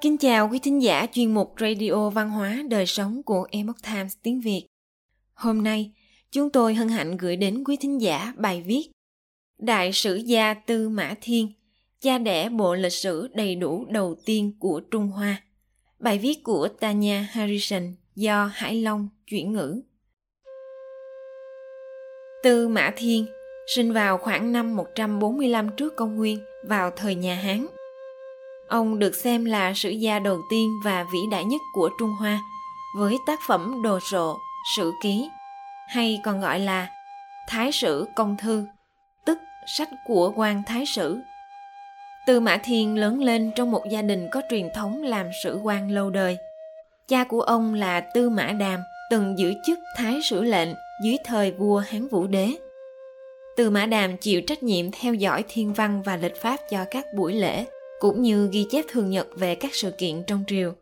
Kính chào quý thính giả chuyên mục Radio Văn hóa Đời Sống của Epoch Times tiếng Việt. Hôm nay, chúng tôi hân hạnh gửi đến quý thính giả bài viết Đại sử gia Tư Mã Thiên, cha đẻ bộ lịch sử đầy đủ đầu tiên của Trung Hoa. Bài viết của Tanya Harrison do Hải Long chuyển ngữ. Tư Mã Thiên sinh vào khoảng năm 145 trước công nguyên vào thời nhà Hán. Ông được xem là sử gia đầu tiên và vĩ đại nhất của Trung Hoa với tác phẩm đồ sộ, sử ký hay còn gọi là Thái sử công thư, tức sách của quan thái sử. Tư Mã Thiên lớn lên trong một gia đình có truyền thống làm sử quan lâu đời. Cha của ông là Tư Mã Đàm, từng giữ chức thái sử lệnh dưới thời vua Hán Vũ Đế. Tư Mã Đàm chịu trách nhiệm theo dõi thiên văn và lịch pháp cho các buổi lễ, cũng như ghi chép thường nhật về các sự kiện trong triều.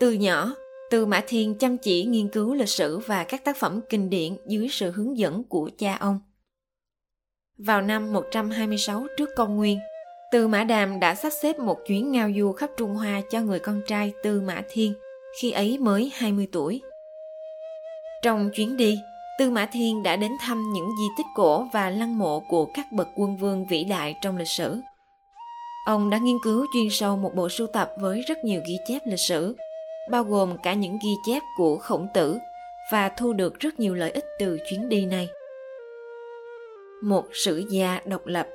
Từ nhỏ, Tư Mã Thiên chăm chỉ nghiên cứu lịch sử và các tác phẩm kinh điển dưới sự hướng dẫn của cha ông. Vào năm 126 trước công nguyên, Tư Mã Đàm đã sắp xếp một chuyến ngao du khắp Trung Hoa cho người con trai Tư Mã Thiên, khi ấy mới 20 tuổi. Trong chuyến đi, Tư Mã Thiên đã đến thăm những di tích cổ và lăng mộ của các bậc quân vương vĩ đại trong lịch sử. Ông đã nghiên cứu chuyên sâu một bộ sưu tập với rất nhiều ghi chép lịch sử, bao gồm cả những ghi chép của khổng tử và thu được rất nhiều lợi ích từ chuyến đi này. Một sử gia độc lập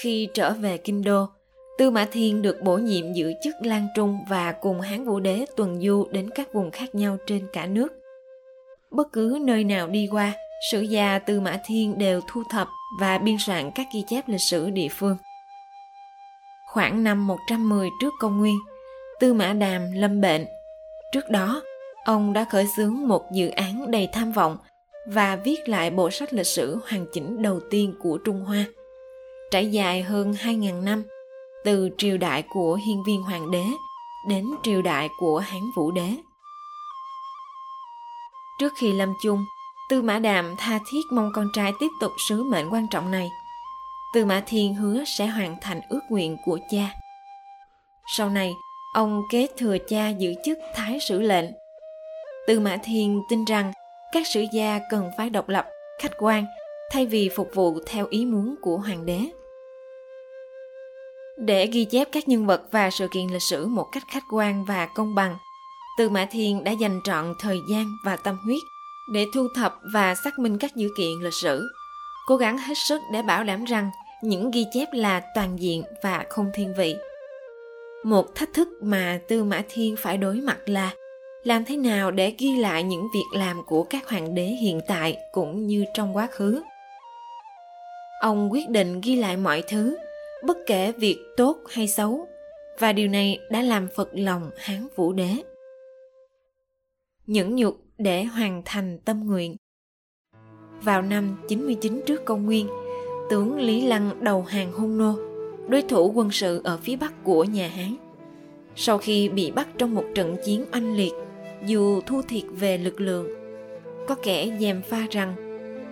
Khi trở về Kinh Đô, Tư Mã Thiên được bổ nhiệm giữ chức Lan Trung và cùng Hán Vũ Đế tuần du đến các vùng khác nhau trên cả nước. Bất cứ nơi nào đi qua, sử gia Tư Mã Thiên đều thu thập và biên soạn các ghi chép lịch sử địa phương. Khoảng năm 110 trước công nguyên, Tư Mã Đàm lâm bệnh. Trước đó, ông đã khởi xướng một dự án đầy tham vọng và viết lại bộ sách lịch sử hoàn chỉnh đầu tiên của Trung Hoa. Trải dài hơn 2.000 năm, từ triều đại của hiên viên hoàng đế đến triều đại của hán vũ đế. Trước khi lâm chung, Tư Mã Đàm tha thiết mong con trai tiếp tục sứ mệnh quan trọng này. Tư Mã Thiên hứa sẽ hoàn thành ước nguyện của cha. Sau này, ông kế thừa cha giữ chức Thái sử lệnh. Tư Mã Thiên tin rằng các sử gia cần phải độc lập, khách quan thay vì phục vụ theo ý muốn của hoàng đế. Để ghi chép các nhân vật và sự kiện lịch sử một cách khách quan và công bằng, Tư Mã Thiên đã dành trọn thời gian và tâm huyết để thu thập và xác minh các dữ kiện lịch sử, cố gắng hết sức để bảo đảm rằng những ghi chép là toàn diện và không thiên vị. Một thách thức mà Tư Mã Thiên phải đối mặt là làm thế nào để ghi lại những việc làm của các hoàng đế hiện tại cũng như trong quá khứ. Ông quyết định ghi lại mọi thứ, bất kể việc tốt hay xấu, và điều này đã làm phật lòng Hán Vũ Đế. Những nhục để hoàn thành tâm nguyện. Vào năm 99 trước công nguyên, tướng Lý Lăng đầu hàng hung nô, đối thủ quân sự ở phía bắc của nhà Hán. Sau khi bị bắt trong một trận chiến oanh liệt, dù thu thiệt về lực lượng, có kẻ dèm pha rằng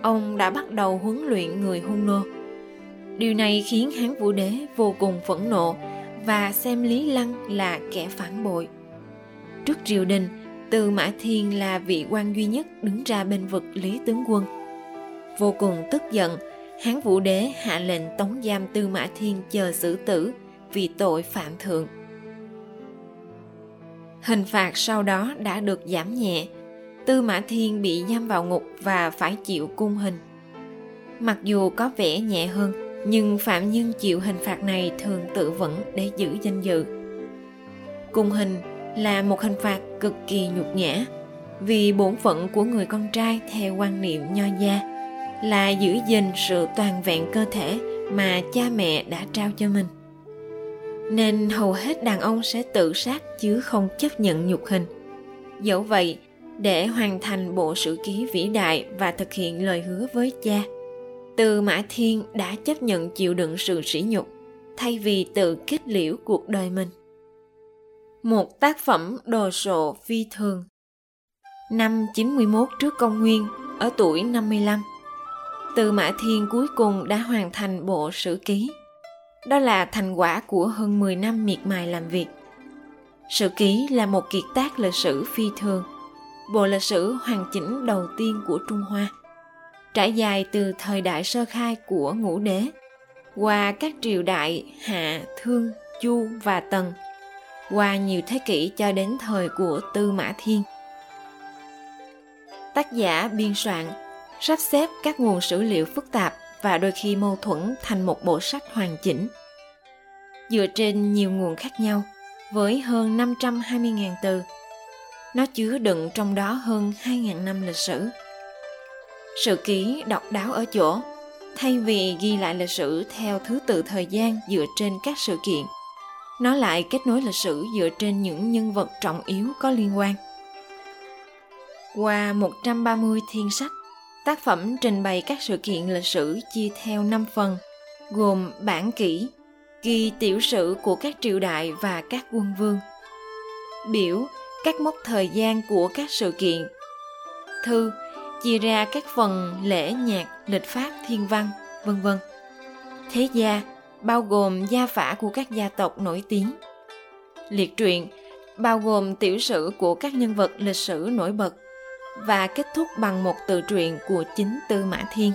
ông đã bắt đầu huấn luyện người hung nô. Điều này khiến Hán Vũ Đế vô cùng phẫn nộ và xem Lý Lăng là kẻ phản bội. Trước triều đình, Tư Mã Thiên là vị quan duy nhất đứng ra bên vực Lý Tướng Quân. Vô cùng tức giận, Hán Vũ Đế hạ lệnh tống giam Tư Mã Thiên chờ xử tử vì tội phạm thượng. Hình phạt sau đó đã được giảm nhẹ, Tư Mã Thiên bị giam vào ngục và phải chịu cung hình. Mặc dù có vẻ nhẹ hơn, nhưng phạm nhân chịu hình phạt này thường tự vẫn để giữ danh dự. Cung hình là một hình phạt cực kỳ nhục nhã vì bổn phận của người con trai theo quan niệm nho gia là giữ gìn sự toàn vẹn cơ thể mà cha mẹ đã trao cho mình. Nên hầu hết đàn ông sẽ tự sát chứ không chấp nhận nhục hình. Dẫu vậy để hoàn thành bộ sử ký vĩ đại và thực hiện lời hứa với cha từ mã thiên đã chấp nhận chịu đựng sự sỉ nhục thay vì tự kết liễu cuộc đời mình. Một tác phẩm đồ sộ phi thường. Năm 91 trước công nguyên, ở tuổi 55, từ Mã Thiên cuối cùng đã hoàn thành bộ sử ký. Đó là thành quả của hơn 10 năm miệt mài làm việc. Sử ký là một kiệt tác lịch sử phi thường, bộ lịch sử hoàn chỉnh đầu tiên của Trung Hoa, trải dài từ thời đại sơ khai của ngũ đế qua các triều đại Hạ, Thương, Chu và Tần, qua nhiều thế kỷ cho đến thời của Tư Mã Thiên. Tác giả biên soạn, sắp xếp các nguồn sử liệu phức tạp và đôi khi mâu thuẫn thành một bộ sách hoàn chỉnh. Dựa trên nhiều nguồn khác nhau, với hơn 520.000 từ, nó chứa đựng trong đó hơn 2.000 năm lịch sử. Sự ký độc đáo ở chỗ, thay vì ghi lại lịch sử theo thứ tự thời gian dựa trên các sự kiện, nó lại kết nối lịch sử dựa trên những nhân vật trọng yếu có liên quan. Qua 130 thiên sách, tác phẩm trình bày các sự kiện lịch sử chia theo 5 phần, gồm bản kỷ, ghi tiểu sử của các triều đại và các quân vương, biểu, các mốc thời gian của các sự kiện, thư, chia ra các phần lễ nhạc, lịch pháp, thiên văn, vân vân. Thế gia bao gồm gia phả của các gia tộc nổi tiếng. Liệt truyện bao gồm tiểu sử của các nhân vật lịch sử nổi bật và kết thúc bằng một tự truyện của chính Tư Mã Thiên.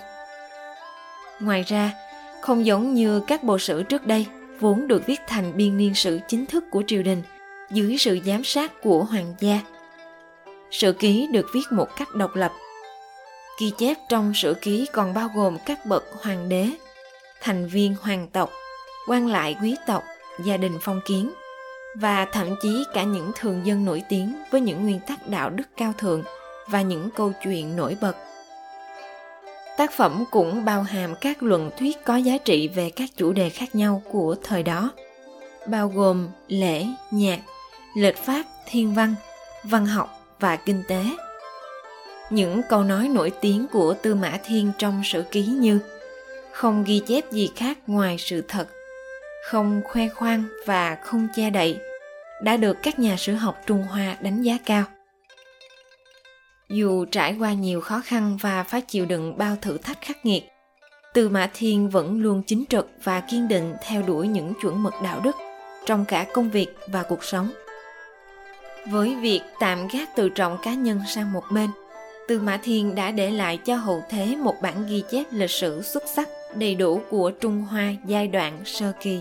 Ngoài ra, không giống như các bộ sử trước đây, vốn được viết thành biên niên sử chính thức của triều đình dưới sự giám sát của hoàng gia. Sử ký được viết một cách độc lập. Ghi chép trong sử ký còn bao gồm các bậc hoàng đế, thành viên hoàng tộc, quan lại quý tộc, gia đình phong kiến và thậm chí cả những thường dân nổi tiếng với những nguyên tắc đạo đức cao thượng và những câu chuyện nổi bật. Tác phẩm cũng bao hàm các luận thuyết có giá trị về các chủ đề khác nhau của thời đó, bao gồm lễ, nhạc, lịch pháp, thiên văn, văn học và kinh tế. Những câu nói nổi tiếng của Tư Mã Thiên trong sử ký như không ghi chép gì khác ngoài sự thật, không khoe khoang và không che đậy, đã được các nhà sử học Trung Hoa đánh giá cao. Dù trải qua nhiều khó khăn và phải chịu đựng bao thử thách khắc nghiệt, Từ Mã Thiên vẫn luôn chính trực và kiên định theo đuổi những chuẩn mực đạo đức trong cả công việc và cuộc sống. Với việc tạm gác tự trọng cá nhân sang một bên, Tư Mã Thiên đã để lại cho hậu thế một bản ghi chép lịch sử xuất sắc đầy đủ của Trung Hoa giai đoạn sơ kỳ.